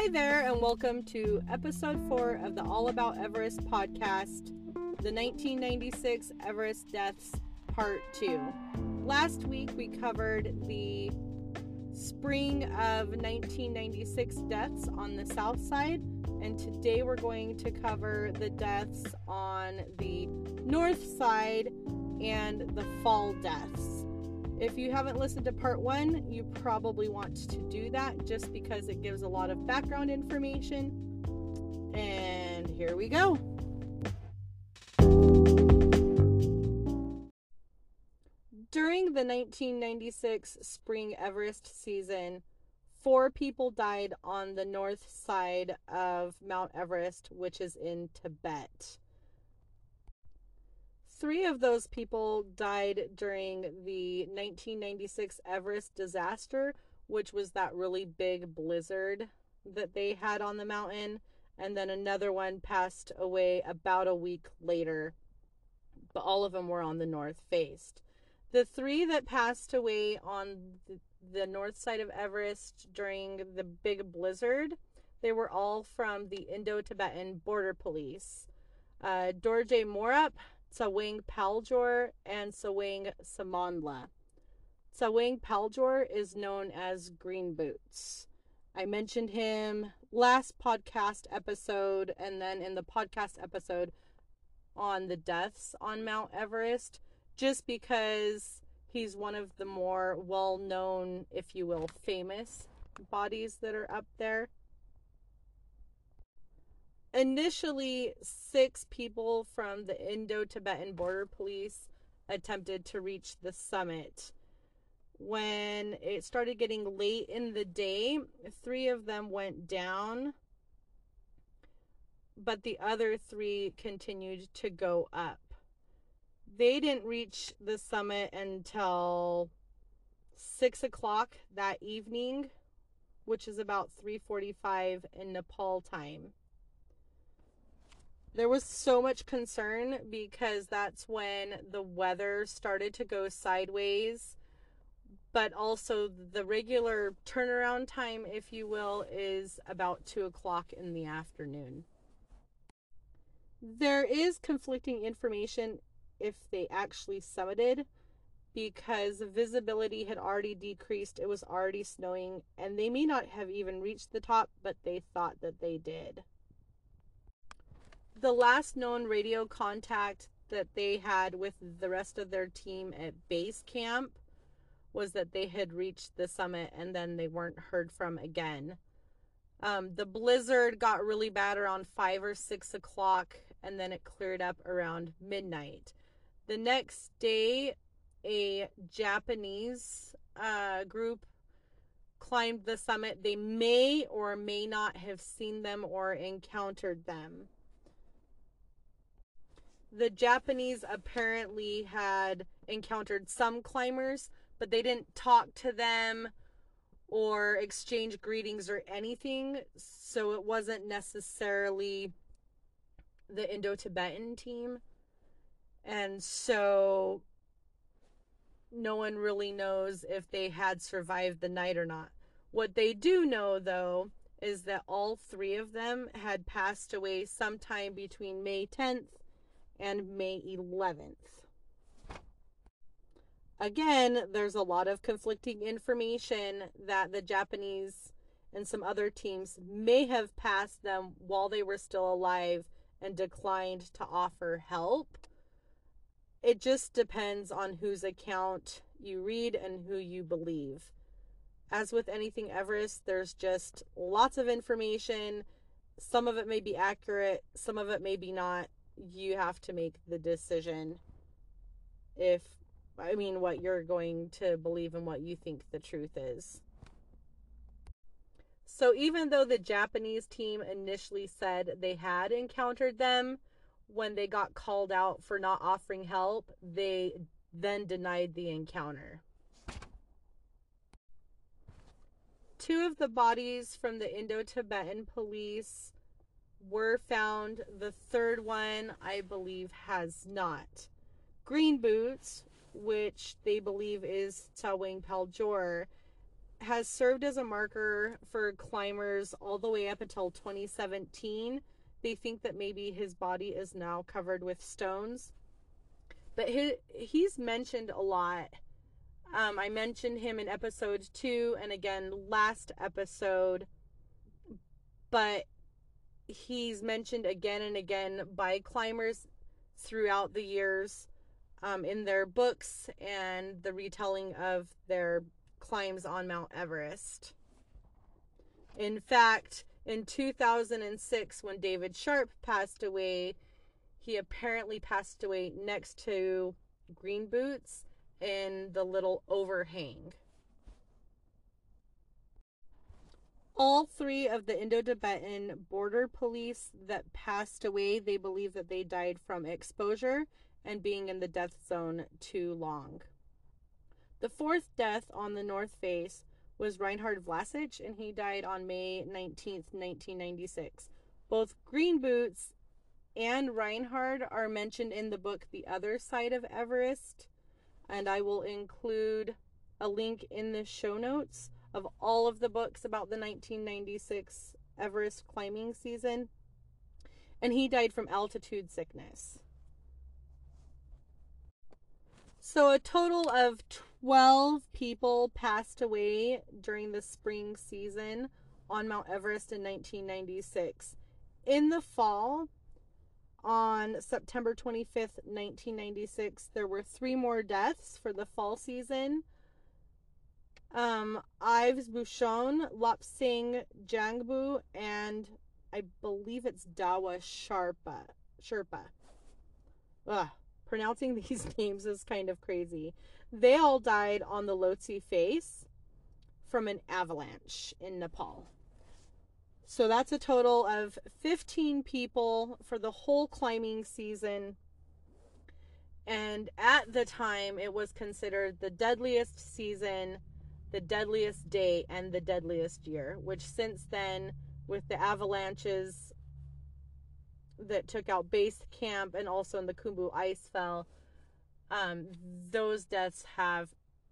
Hi there, and welcome to episode four of the All About Everest podcast, the 1996 Everest Deaths Part 2. Last week we covered the spring of 1996 deaths on the south side, and today we're going to cover the deaths on the north side and the fall deaths. If you haven't listened to part one, you probably want to do that just because it gives a lot of background information. And here we go. During the 1996 spring Everest season, four people died on the north side of Mount Everest, which is in Tibet. Three of those people died during the 1996 Everest disaster, which was that really big blizzard that they had on the mountain. And then another one passed away about a week later. But all of them were on the north face. The three that passed away on the, north side of Everest during the big blizzard, they were all from the Indo Tibetan Border Police. Uh, Dorje Morup, Tsawang Paljor, and Tsawang Samandla. Tsawang Paljor is known as Green Boots. I mentioned him last podcast episode and then in the podcast episode on the deaths on Mount Everest, just because he's one of the more well known, if you will, famous bodies that are up there initially six people from the indo-tibetan border police attempted to reach the summit. When it started getting late in the day three of them went down but the other three continued to go up. They didn't reach the summit until six o'clock that evening which is about 3.45 in nepal time there was so much concern because that's when the weather started to go sideways. But also the regular turnaround time if you will is about two o'clock in the afternoon. There is conflicting information if they actually summited because visibility had already decreased. It was already snowing and they may not have even reached the top but they thought that they did the last known radio contact that they had with the rest of their team at base camp was that they had reached the summit and then they weren't heard from again. Um, the blizzard got really bad around five or six o'clock and then it cleared up around midnight. The next day, a Japanese uh, group climbed the summit. They may or may not have seen them or encountered them the Japanese apparently had encountered some climbers, but they didn't talk to them or exchange greetings or anything. So it wasn't necessarily the Indo Tibetan team. And so no one really knows if they had survived the night or not. What they do know, though, is that all three of them had passed away sometime between May 10th and May 11th. Again, there's a lot of conflicting information that the Japanese and some other teams may have passed them while they were still alive and declined to offer help. It just depends on whose account you read and who you believe. As with anything Everest, there's just lots of information. Some of it may be accurate, some of it may be not you have to make the decision if I mean what you're going to believe and what you think the truth is. So even though the Japanese team initially said they had encountered them when they got called out for not offering help, they then denied the encounter. Two of the bodies from the Indo Tibetan police were found. The third one, I believe, has not. Green Boots, which they believe is Tsawang Paljor, has served as a marker for climbers all the way up until 2017. They think that maybe his body is now covered with stones. But he, he's mentioned a lot. Um, I mentioned him in episode two and again last episode. But he's mentioned again and again by climbers throughout the years um, in their books and the retelling of their climbs on Mount Everest. In fact, in 2006, when David Sharp passed away, he apparently passed away next to Green Boots in the little overhang. All three of the Indo Tibetan border police that passed away, they believe that they died from exposure and being in the death zone too long. The fourth death on the North Face was Reinhard Wlasich, and he died on May 19th, 1996. Both Green Boots and Reinhard are mentioned in the book The Other Side of Everest, and I will include a link in the show notes of all of the books about the 1996 Everest climbing season. And he died from altitude sickness. So, a total of 12 people passed away during the spring season on Mount Everest in 1996. In the fall, on September 25th, 1996, there were three more deaths for the fall season. Um, Yves Bouchon, Lobsang Jangbu, and I believe it's Dawa Sharpa. Sherpa. Ugh, pronouncing these names is kind of crazy. They all died on the Lhotse face from an avalanche in Nepal. So that's a total of 15 people for the whole climbing season. And at the time, it was considered the deadliest season, the deadliest day, and the deadliest year, which since then, with the avalanches that took out base camp and also in the Khumbu Icefall, um, those deaths have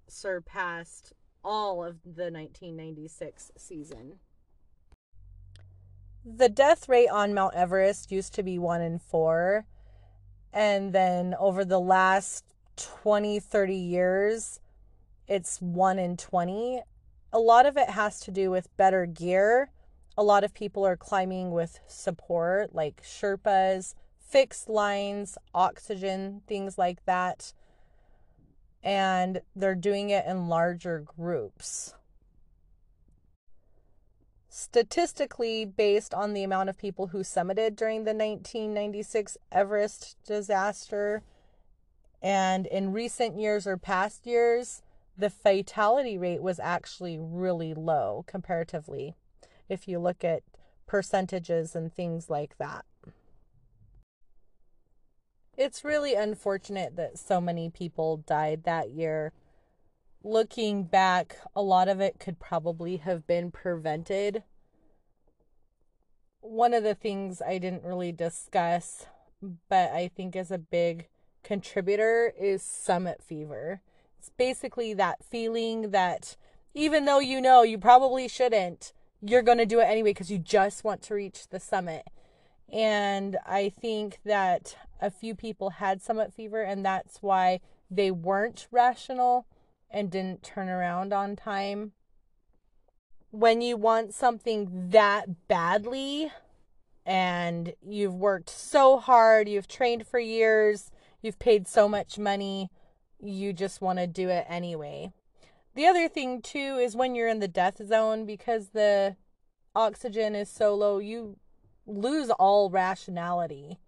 surpassed all of the 1996 season. The death rate on Mount Everest used to be 1 in 4. And then over the last 20, 30 years, it's 1 in 20. A lot of it has to do with better gear a lot of people are climbing with support like Sherpas, fixed lines, oxygen, things like that. And they're doing it in larger groups. Statistically, based on the amount of people who summited during the 1996 Everest disaster, and in recent years or past years, the fatality rate was actually really low comparatively if you look at percentages and things like that. It's really unfortunate that so many people died that year. Looking back, a lot of it could probably have been prevented. One of the things I didn't really discuss, but I think is a big contributor, is summit fever. It's basically that feeling that even though you know you probably shouldn't, you're going to do it anyway because you just want to reach the summit. And I think that a few people had summit fever, and that's why they weren't rational and didn't turn around on time. When you want something that badly and you've worked so hard, you've trained for years, you've paid so much money, you just want to do it anyway. The other thing too is when you're in the death zone because the oxygen is so low, you lose all rationality.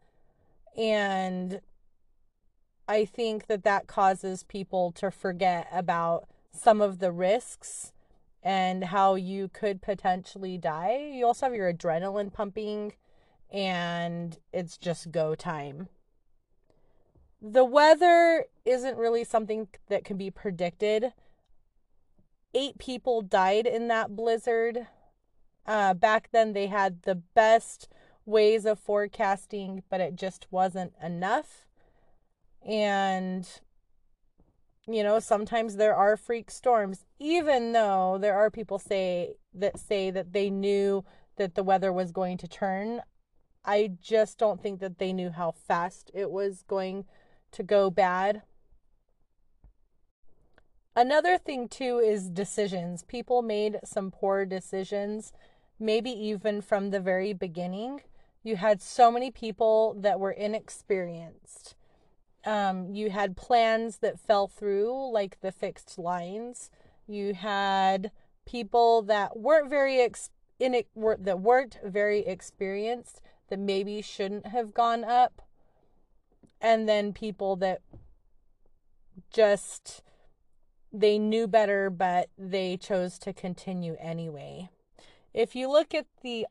And I think that that causes people to forget about some of the risks and how you could potentially die. You also have your adrenaline pumping, and it's just go time. The weather isn't really something that can be predicted eight people died in that blizzard. Uh, back then, they had the best ways of forecasting, but it just wasn't enough. And you know, sometimes there are freak storms, even though there are people say that say that they knew that the weather was going to turn. I just don't think that they knew how fast it was going to go bad. Another thing, too, is decisions. People made some poor decisions, maybe even from the very beginning. You had so many people that were inexperienced um, you had plans that fell through, like the fixed lines. You had people that weren't very ex- in it, were, that weren't very experienced that maybe shouldn't have gone up, and then people that just they knew better, but they chose to continue anyway. If you look at the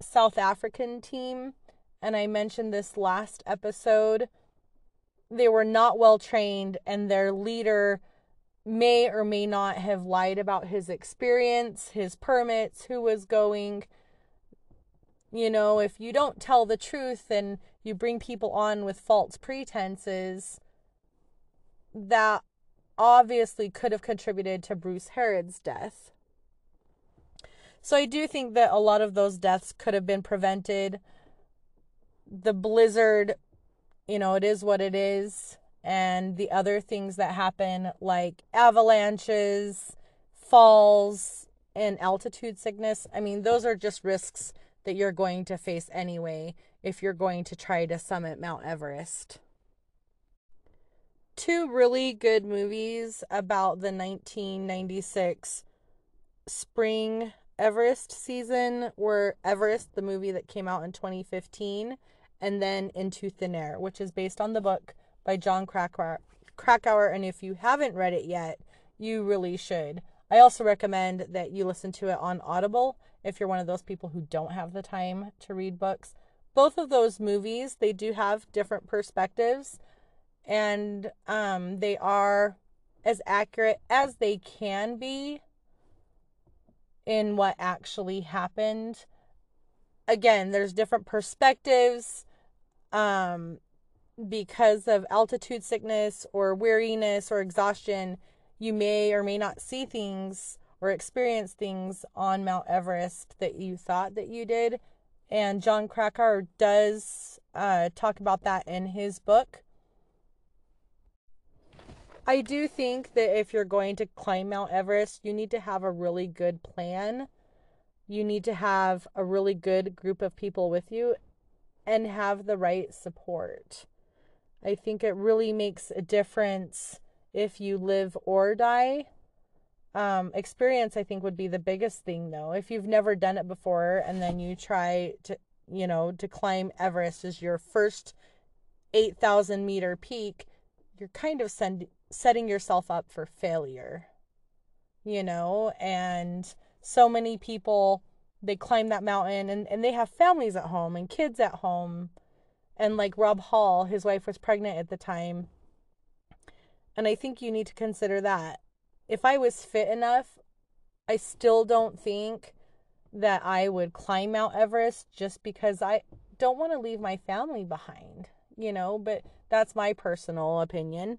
South African team, and I mentioned this last episode they were not well trained and their leader may or may not have lied about his experience, his permits, who was going. You know, if you don't tell the truth and you bring people on with false pretenses, that obviously could have contributed to Bruce Herrod's death. So I do think that a lot of those deaths could have been prevented. The blizzard you know, it is what it is. And the other things that happen, like avalanches, falls, and altitude sickness, I mean, those are just risks that you're going to face anyway if you're going to try to summit Mount Everest. Two really good movies about the 1996 spring Everest season were Everest, the movie that came out in 2015, and then Into Thin Air, which is based on the book by Jon Krakauer. Krakauer, and if you haven't read it yet, you really should. I also recommend that you listen to it on Audible if you're one of those people who don't have the time to read books. Both of those movies, they do have different perspectives and um, they are as accurate as they can be in what actually happened. Again, there's different perspectives um, because of altitude sickness or weariness or exhaustion, you may or may not see things or experience things on Mount Everest that you thought that you did. And Jon Krakauer does uh, talk about that in his book. I do think that if you're going to climb Mount Everest, you need to have a really good plan. You need to have a really good group of people with you and have the right support. I think it really makes a difference if you live or die. Um, experience, I think, would be the biggest thing, though. If you've never done it before and then you try to, you know, to climb Everest as your first 8,000 meter peak, you're kind of send, setting yourself up for failure, you know? And so many people they climb that mountain and, and they have families at home and kids at home. And like Rob Hall, his wife was pregnant at the time. And I think you need to consider that. If I was fit enough, I still don't think that I would climb Mount Everest just because I don't want to leave my family behind, you know, but that's my personal opinion.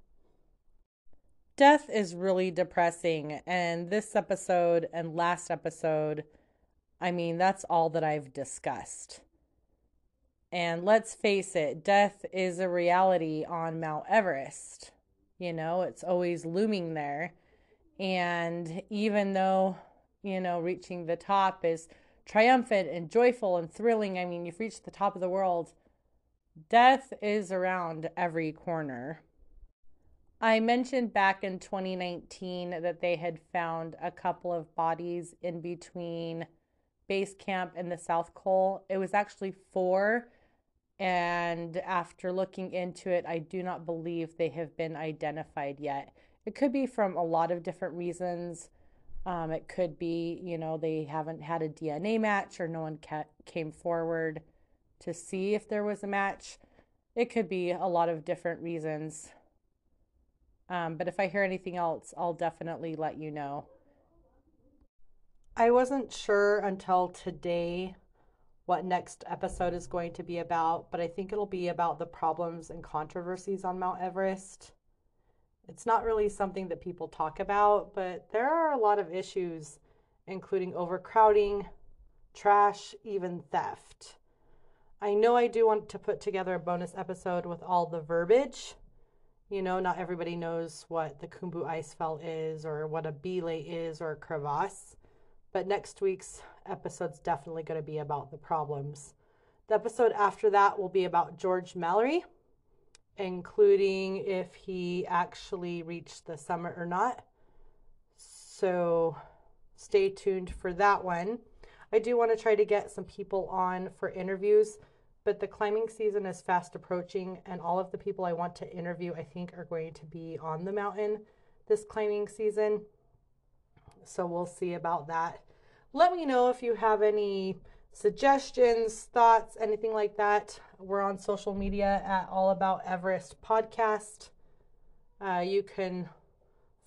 Death is really depressing, and this episode and last episode I mean, that's all that I've discussed. And let's face it, death is a reality on Mount Everest. You know, it's always looming there. And even though, you know, reaching the top is triumphant and joyful and thrilling, I mean, you've reached the top of the world, death is around every corner. I mentioned back in 2019 that they had found a couple of bodies in between base camp and the South Col. It was actually four. And after looking into it, I do not believe they have been identified yet. It could be from a lot of different reasons. Um, it could be, you know, they haven't had a DNA match or no one ca- came forward to see if there was a match. It could be a lot of different reasons. Um, but if I hear anything else, I'll definitely let you know. I wasn't sure until today what next episode is going to be about, but I think it'll be about the problems and controversies on Mount Everest. It's not really something that people talk about, but there are a lot of issues, including overcrowding, trash, even theft. I know I do want to put together a bonus episode with all the verbiage. You know, not everybody knows what the Khumbu Icefall is or what a belay is or a crevasse. But next week's episode's definitely going to be about the problems. The episode after that will be about George Mallory, including if he actually reached the summit or not. So stay tuned for that one. I do want to try to get some people on for interviews, but the climbing season is fast approaching, and all of the people I want to interview, I think, are going to be on the mountain this climbing season. So we'll see about that. Let me know if you have any suggestions, thoughts, anything like that. We're on social media at All About Everest Podcast. Uh, you can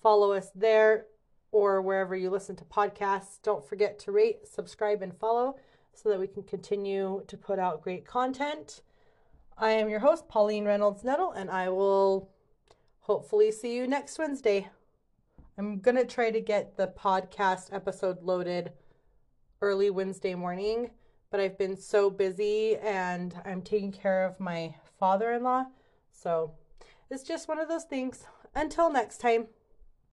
follow us there or wherever you listen to podcasts. Don't forget to rate, subscribe, and follow so that we can continue to put out great content. I am your host, Pauline Reynolds Nuttall, and I will hopefully see you next Wednesday. I'm going to try to get the podcast episode loaded early Wednesday morning, but I've been so busy and I'm taking care of my father in law. So it's just one of those things. Until next time.